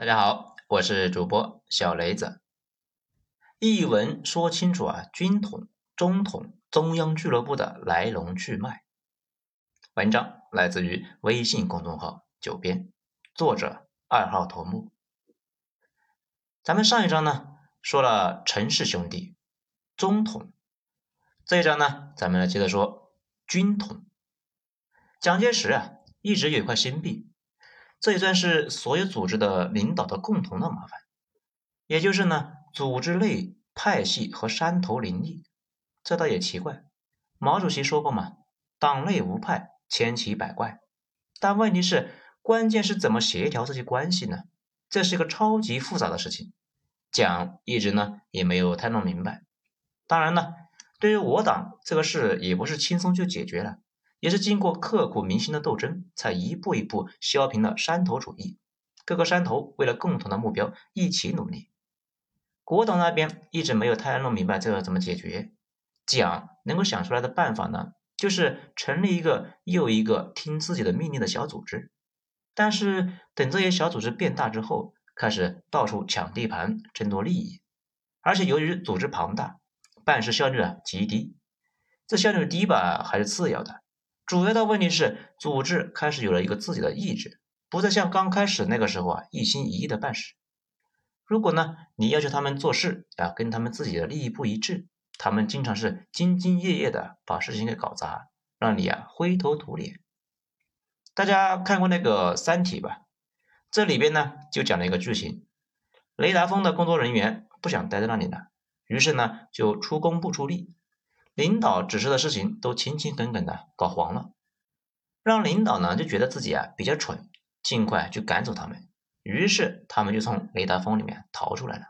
大家好，我是主播小雷子。一文说清楚啊，军统、中统、中央俱乐部的来龙去脉。文章来自于微信公众号“九编”，作者二号头目。咱们上一章呢说了陈氏兄弟、中统，这一章呢咱们来接着说军统。蒋介石啊一直有一块心病。这也算是所有组织的领导的共同的麻烦，也就是呢，组织内派系和山头林立。这倒也奇怪，毛主席说过嘛，党内无派，千奇百怪。但问题是，关键是怎么协调这些关系呢？这是一个超级复杂的事情。蒋一直呢也没有太弄明白。当然呢，对于我党这个事也不是轻松就解决了。也是经过刻骨铭心的斗争，才一步一步削平了山头主义。各个山头为了共同的目标一起努力。国党那边一直没有太弄明白这个怎么解决。蒋能够想出来的办法呢，就是成立一个又一个听自己的命令的小组织。但是等这些小组织变大之后，开始到处抢地盘、争夺利益，而且由于组织庞大，办事效率啊极低。这效率低吧，还是次要的。主要的问题是，组织开始有了一个自己的意志，不再像刚开始那个时候啊一心一意的办事。如果呢，你要求他们做事啊，跟他们自己的利益不一致，他们经常是兢兢业业的把事情给搞砸，让你啊灰头土脸。大家看过那个《三体》吧？这里边呢就讲了一个剧情：雷达峰的工作人员不想待在那里了，于是呢就出工不出力。领导指示的事情都勤勤恳恳的搞黄了，让领导呢就觉得自己啊比较蠢，尽快去赶走他们。于是他们就从雷达峰里面逃出来了。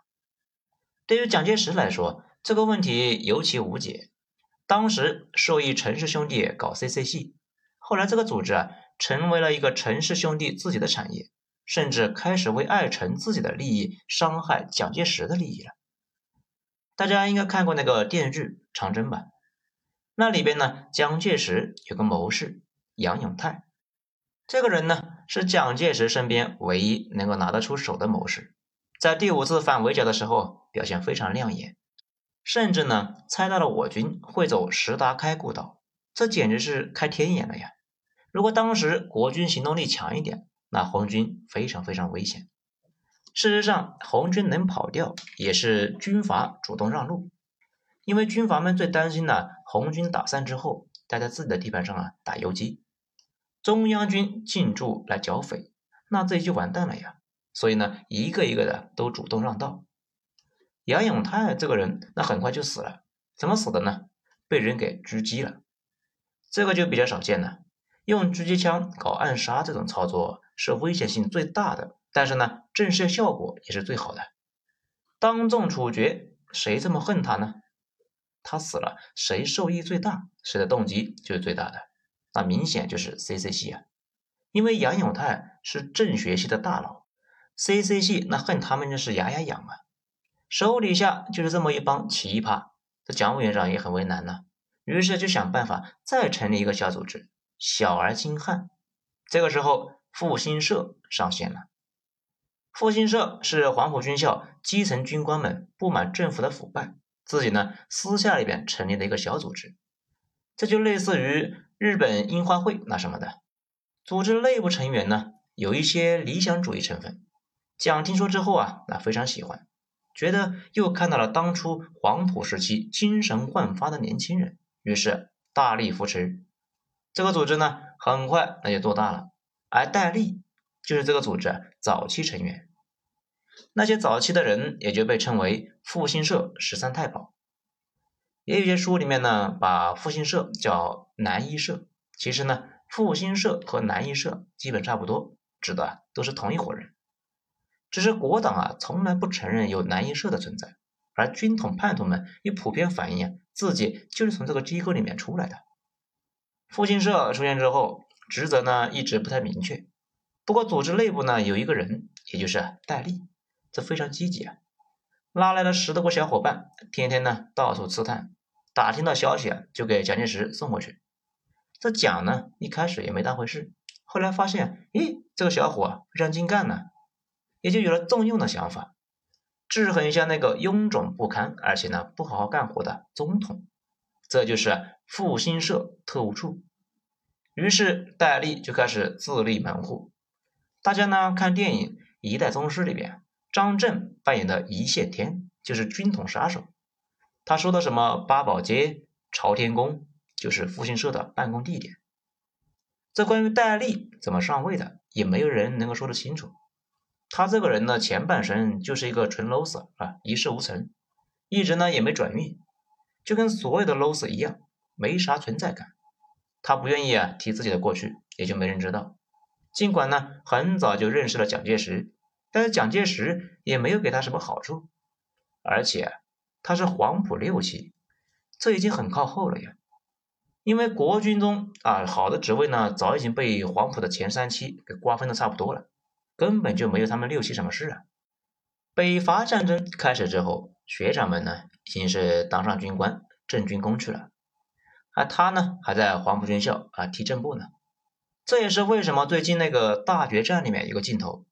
对于蒋介石来说，这个问题尤其无解。当时受益陈氏兄弟搞 CC 系，后来这个组织啊成为了一个陈氏兄弟自己的产业，甚至开始为爱陈自己的利益伤害蒋介石的利益了。大家应该看过那个电视剧《长征》吧？那里边呢，蒋介石有个谋士杨永泰，这个人呢是蒋介石身边唯一能够拿得出手的谋士，在第五次反围剿的时候表现非常亮眼，甚至呢猜到了我军会走石达开故道，这简直是开天眼了呀！如果当时国军行动力强一点，那红军非常非常危险。事实上，红军能跑掉也是军阀主动让路。因为军阀们最担心呢，红军打散之后，待在自己的地盘上啊打游击，中央军进驻来剿匪，那这就完蛋了呀。所以呢，一个一个的都主动让道。杨永泰这个人，那很快就死了，怎么死的呢？被人给狙击了。这个就比较少见了，用狙击枪搞暗杀这种操作是危险性最大的，但是呢，震慑效果也是最好的。当众处决，谁这么恨他呢？他死了，谁受益最大，谁的动机就是最大的。那明显就是 CC 系啊，因为杨永泰是政学系的大佬，CC 系那恨他们那是牙牙痒啊。手底下就是这么一帮奇葩，这蒋委员长也很为难呢，于是就想办法再成立一个小组织，小而精悍。这个时候，复兴社上线了。复兴社是黄埔军校基层军官们不满政府的腐败。自己呢，私下里边成立了一个小组织，这就类似于日本樱花会那什么的。组织内部成员呢，有一些理想主义成分。蒋听说之后啊，那非常喜欢，觉得又看到了当初黄埔时期精神焕发的年轻人，于是大力扶持这个组织呢。很快那就做大了，而戴笠就是这个组织早期成员。那些早期的人也就被称为复兴社十三太保，也有些书里面呢把复兴社叫南一社，其实呢复兴社和南一社基本差不多，指的都是同一伙人，只是国党啊从来不承认有南一社的存在，而军统叛徒们也普遍反映啊自己就是从这个机构里面出来的。复兴社出现之后，职责呢一直不太明确，不过组织内部呢有一个人，也就是戴笠。这非常积极啊，拉来了十多个小伙伴，天天呢到处刺探，打听到消息啊就给蒋介石送过去。这蒋呢一开始也没当回事，后来发现，咦，这个小伙非常精干呢，也就有了重用的想法，制衡一下那个臃肿不堪而且呢不好好干活的总统。这就是复兴社特务处。于是戴笠就开始自立门户。大家呢看电影《一代宗师》里边，张震扮演的一线天就是军统杀手。他说的什么八宝街、朝天宫，就是复兴社的办公地点。这关于戴笠怎么上位的，也没有人能够说得清楚。他这个人呢，前半生就是一个纯 loser 啊，一事无成，一直呢也没转运，就跟所有的 loser 一样，没啥存在感。他不愿意啊提自己的过去，也就没人知道。尽管呢很早就认识了蒋介石，但是蒋介石也没有给他什么好处，而且他是黄埔六期，这已经很靠后了呀。因为国军中啊好的职位呢早已经被黄埔的前三期给瓜分的差不多了，根本就没有他们六期什么事啊。北伐战争开始之后，学长们呢已经是当上军官，正军功去了。而他呢，还在黄埔军校啊踢正步呢。这也是为什么最近那个大决战里面有个镜头，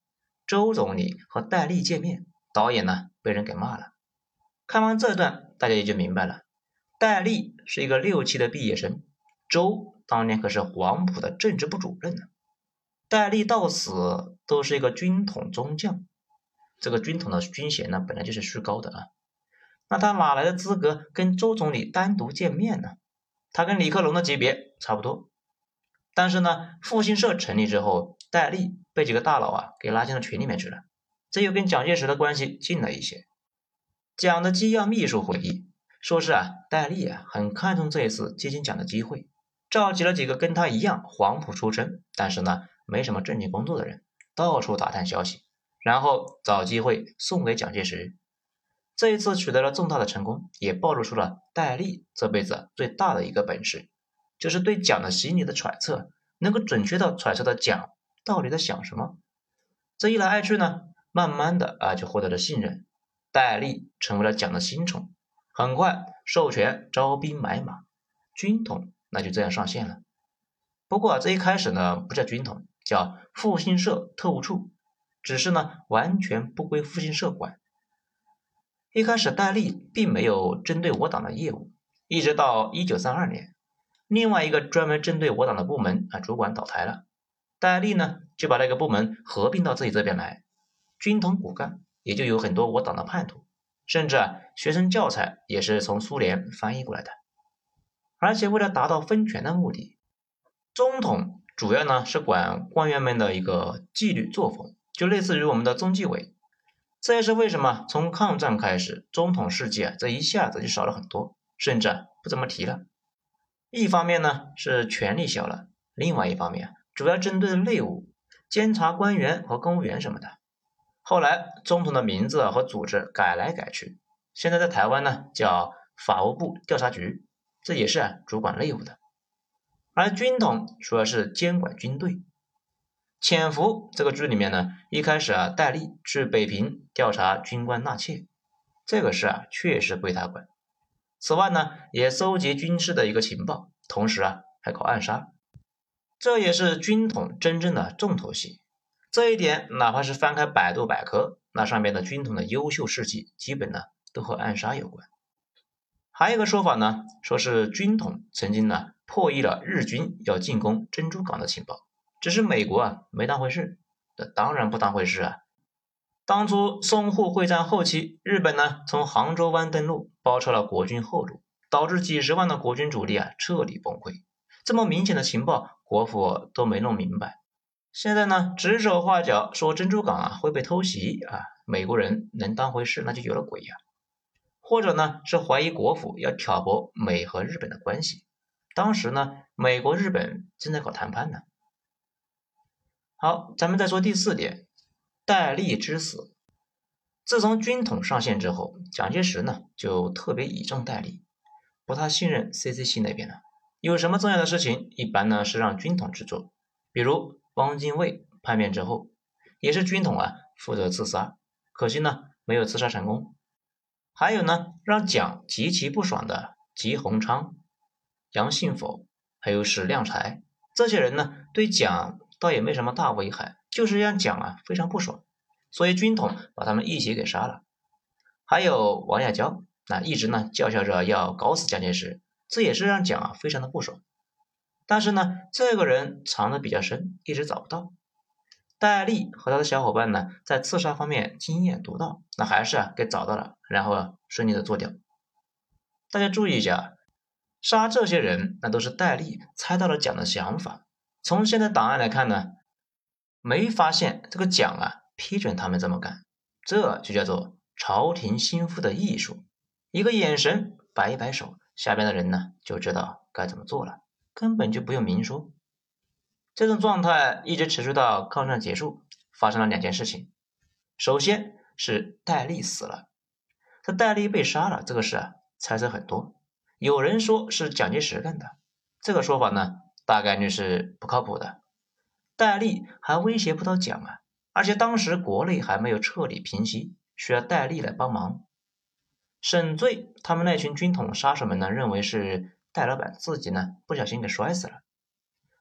周总理和戴笠见面，导演呢被人给骂了。看完这段，大家也就明白了，戴笠是一个六期的毕业生，周当年可是黄埔的政治部主任呢。戴笠到死都是一个军统中将，这个军统的军衔呢本来就是虚高的啊，那他哪来的资格跟周总理单独见面呢？他跟李克龙的级别差不多，但是呢，复兴社成立之后，戴笠被几个大佬啊给拉进了群里面去了，这又跟蒋介石的关系近了一些。蒋的机要秘书回忆说是啊，戴笠啊很看重这一次接近蒋的机会，召集了几个跟他一样黄埔出身，但是呢没什么正经工作的人，到处打探消息，然后找机会送给蒋介石。这一次取得了重大的成功，也暴露出了戴笠这辈子最大的一个本事，就是对蒋的心理的揣测，能够准确到揣测到蒋到底在想什么。这一来二去呢，慢慢的啊就获得了信任，戴笠成为了蒋的新宠，很快授权招兵买马，军统那就这样上线了。不过这一开始呢，不叫军统，叫复兴社特务处，只是呢完全不归复兴社管。一开始，戴笠并没有针对我党的业务，一直到一九三二年，另外一个专门针对我党的部门啊主管倒台了，戴笠呢就把那个部门合并到自己这边来，军统骨干也就有很多我党的叛徒，甚至啊学生教材也是从苏联翻译过来的，而且为了达到分权的目的，中统主要呢是管官员们的一个纪律作风，就类似于我们的中纪委。这也是为什么从抗战开始，中统事迹啊，这一下子就少了很多，甚至啊不怎么提了。一方面呢是权力小了，另外一方面主要针对内务、监察官员和公务员什么的。后来中统的名字和组织改来改去，现在在台湾呢叫法务部调查局，这也是主管内务的。而军统主要是监管军队。潜伏这个剧里面呢，一开始啊，戴笠去北平调查军官纳妾，这个事啊确实归他管。此外呢，也搜集军事的一个情报，同时啊还搞暗杀，这也是军统真正的重头戏。这一点哪怕是翻开百度百科，那上面的军统的优秀事迹，基本呢都和暗杀有关。还有一个说法呢，说是军统曾经呢破译了日军要进攻珍珠港的情报。只是美国啊没当回事，这当然不当回事啊。当初淞沪会战后期，日本呢从杭州湾登陆，包抄了国军后路，导致几十万的国军主力啊彻底崩溃。这么明显的情报，国府都没弄明白。现在呢指手画脚说珍珠港啊会被偷袭啊，美国人能当回事那就有了鬼呀。或者呢是怀疑国府要挑拨美和日本的关系。当时呢美国日本正在搞谈判呢。好，咱们再说第四点，戴笠之死。自从军统上线之后，蒋介石呢就特别倚重戴笠，不太信任 CC 系那边了。有什么重要的事情，一般呢是让军统去做。比如汪精卫叛变之后，也是军统啊负责刺杀，可惜呢没有刺杀成功。还有呢，让蒋极其不爽的吉鸿昌、杨信甫，还有史量才这些人呢，对蒋。倒也没什么大危害，就是让蒋啊非常不爽，所以军统把他们一起给杀了。还有王亚娇，那一直呢叫嚣着要搞死蒋介石，这也是让蒋啊非常的不爽。但是呢，这个人藏的比较深，一直找不到。戴笠和他的小伙伴呢，在刺杀方面经验独到，那还是啊给找到了，然后啊顺利的做掉。大家注意一下，杀这些人，那都是戴笠猜到了蒋的想法。从现在档案来看呢，没发现这个蒋啊批准他们这么干，这就叫做朝廷心腹的艺术。一个眼神，摆一摆手，下边的人呢就知道该怎么做了，根本就不用明说。这种状态一直持续到抗战结束，发生了两件事情。首先是戴笠死了，这戴笠被杀了这个事啊。猜测很多，有人说是蒋介石干的，这个说法呢，大概率是不靠谱的。戴笠还威胁不到蒋啊，而且当时国内还没有彻底平息，需要戴笠来帮忙。沈醉他们那群军统杀手们呢，认为是戴老板自己呢不小心给摔死了，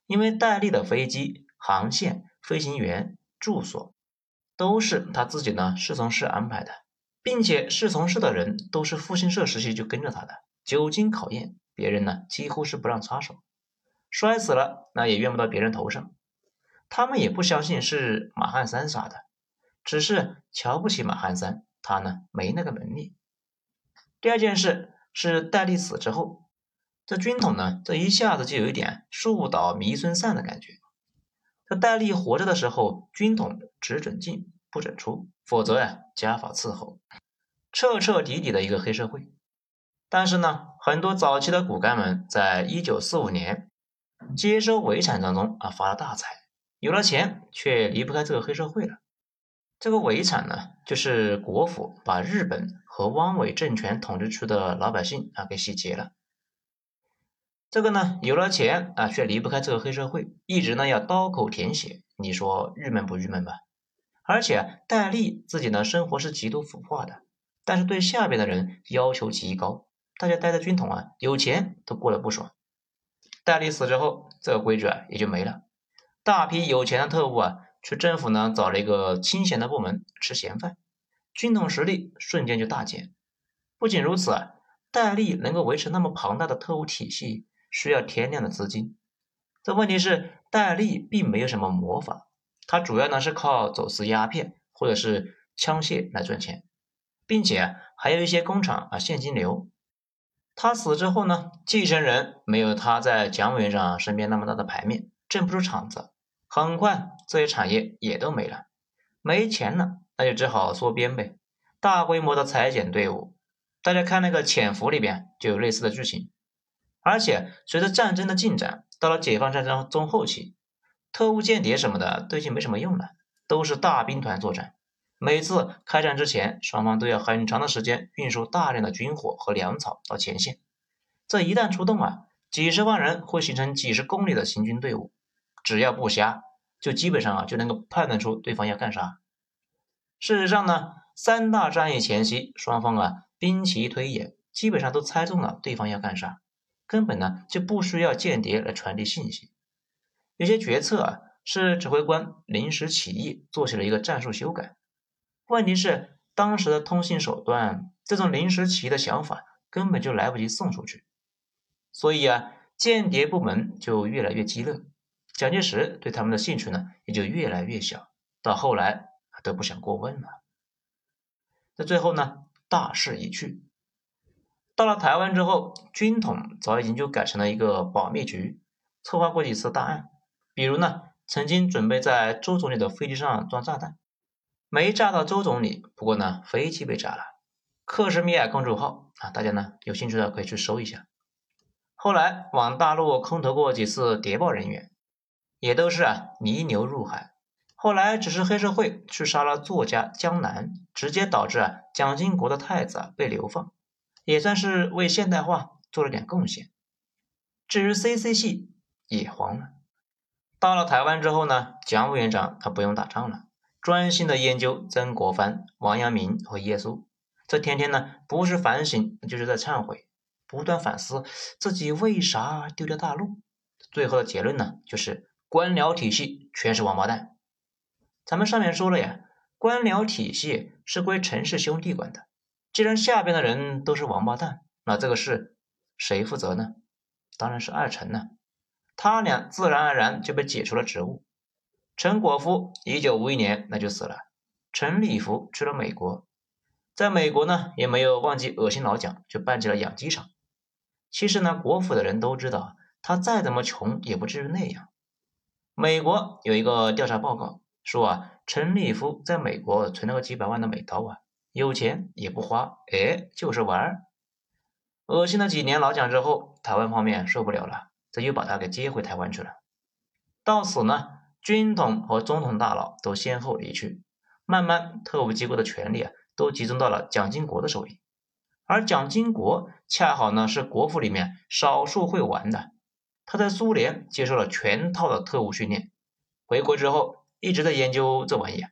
因为戴笠的飞机、航线、飞行员、住所都是他自己呢侍从室安排的。并且侍从室的人都是复兴社时期就跟着他的，久经考验，别人呢几乎是不让插手。摔死了，那也怨不到别人头上。他们也不相信是马汉三杀的，只是瞧不起马汉三，他呢没那个能力。第二件事是戴笠死之后，这军统呢这一下子就有一点树倒猢狲散的感觉。这戴笠活着的时候，军统只准进。不准出，否则呀，家法伺候，彻彻底底的一个黑社会。但是呢，很多早期的骨干们，在一九四五年接收围产当中啊，发了大财，有了钱，却离不开这个黑社会了。这个遗产呢，就是国府把日本和汪伪政权统治区的老百姓啊给洗劫了。这个呢，有了钱啊，却离不开这个黑社会，一直呢要刀口舔血，你说郁闷不郁闷吧？而且戴笠自己呢，生活是极度腐化的，但是对下边的人要求极高。大家待在军统啊，有钱都过得不爽。戴笠死之后，这个规矩啊也就没了。大批有钱的特务啊，去政府呢找了一个清闲的部门吃闲饭，军统实力瞬间就大减。不仅如此啊，戴笠能够维持那么庞大的特务体系，需要天量的资金。这问题是戴笠并没有什么魔法。他主要呢是靠走私鸦片或者是枪械来赚钱，并且还有一些工厂啊现金流。他死之后呢，继承人没有他在蒋委员长身边那么大的牌面，镇不住场子，很快这些产业也都没了，没钱了，那就只好缩编呗，大规模的裁减队伍。大家看那个《潜伏》里边就有类似的剧情。而且随着战争的进展，到了解放战争中后期。特务间谍什么的都已经没什么用了，都是大兵团作战。每次开战之前，双方都要很长的时间运输大量的军火和粮草到前线。这一旦出动啊，几十万人会形成几十公里的行军队伍，只要不瞎，就基本上啊就能够判断出对方要干啥。事实上呢，三大战役前夕，双方啊兵棋推演，基本上都猜中了对方要干啥，根本呢就不需要间谍来传递信息。有些决策啊，是指挥官临时起意做起了一个战术修改。问题是当时的通信手段，这种临时起意的想法根本就来不及送出去，所以啊，间谍部门就越来越鸡肋，蒋介石对他们的兴趣呢也就越来越小，到后来都不想过问了。在最后呢，大势已去，到了台湾之后，军统早已经就改成了一个保密局，策划过几次大案。比如呢，曾经准备在周总理的飞机上装炸弹，没炸到周总理，不过呢，飞机被炸了。克什米尔公主号啊，大家呢有兴趣的可以去搜一下。后来往大陆空投过几次谍报人员，也都是啊泥牛入海。后来只是黑社会去杀了作家江南，直接导致啊蒋经国的太子啊被流放，也算是为现代化做了点贡献。至于 CC 系也黄了。到了台湾之后呢，蒋委员长他不用打仗了，专心的研究曾国藩、王阳明和耶稣。这天天呢，不是反省就是在忏悔，不断反思自己为啥丢掉大陆。最后的结论呢，就是官僚体系全是王八蛋。咱们上面说了呀，官僚体系是归陈氏兄弟管的。既然下边的人都是王八蛋，那这个事谁负责呢？当然是二陈呢。他俩自然而然就被解除了职务。陈果夫一九五一年那就死了，陈立夫去了美国，在美国呢也没有忘记恶心老蒋，就办起了养鸡场。其实呢，国府的人都知道，他再怎么穷也不至于那样。美国有一个调查报告说啊，陈立夫在美国存了个几百万的美刀啊，有钱也不花，哎，就是玩儿。恶心了几年老蒋之后，台湾方面受不了了。这又把他给接回台湾去了。到此呢，军统和中统大佬都先后离去，慢慢特务机构的权力啊，都集中到了蒋经国的手里。而蒋经国恰好呢是国府里面少数会玩的，他在苏联接受了全套的特务训练，回国之后一直在研究这玩意，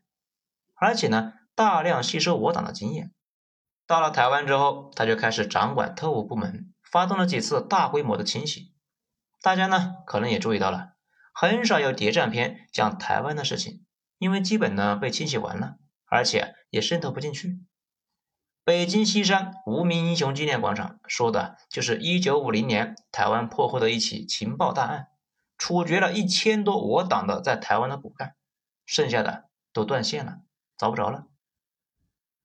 而且呢大量吸收我党的经验。到了台湾之后，他就开始掌管特务部门，发动了几次大规模的清洗。大家呢可能也注意到了，很少有谍战片讲台湾的事情，因为基本呢被清洗完了，而且也渗透不进去。北京西山无名英雄纪念广场说的就是1950年台湾破获的一起情报大案，处决了一千多我党的在台湾的骨干，剩下的都断线了，找不着了。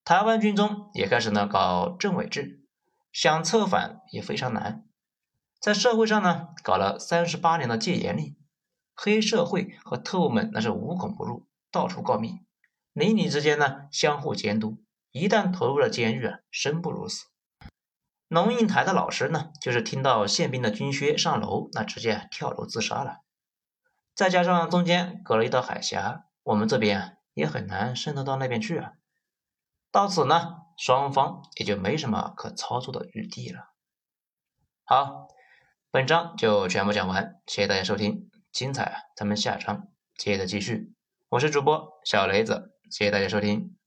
台湾军中也开始呢搞政委制，想策反也非常难。在社会上呢，搞了三十八年的戒严令，黑社会和特务们那是无孔不入，到处告密，邻里之间呢相互监督，一旦投入了监狱啊，生不如死。龙应台的老师呢，就是听到宪兵的军靴上楼，那直接跳楼自杀了。再加上中间隔了一道海峡，我们这边也很难渗透到那边去啊。到此呢，双方也就没什么可操作的余地了。好。本章就全部讲完，谢谢大家收听，精彩啊！咱们下章接着继续。我是主播小雷子，谢谢大家收听。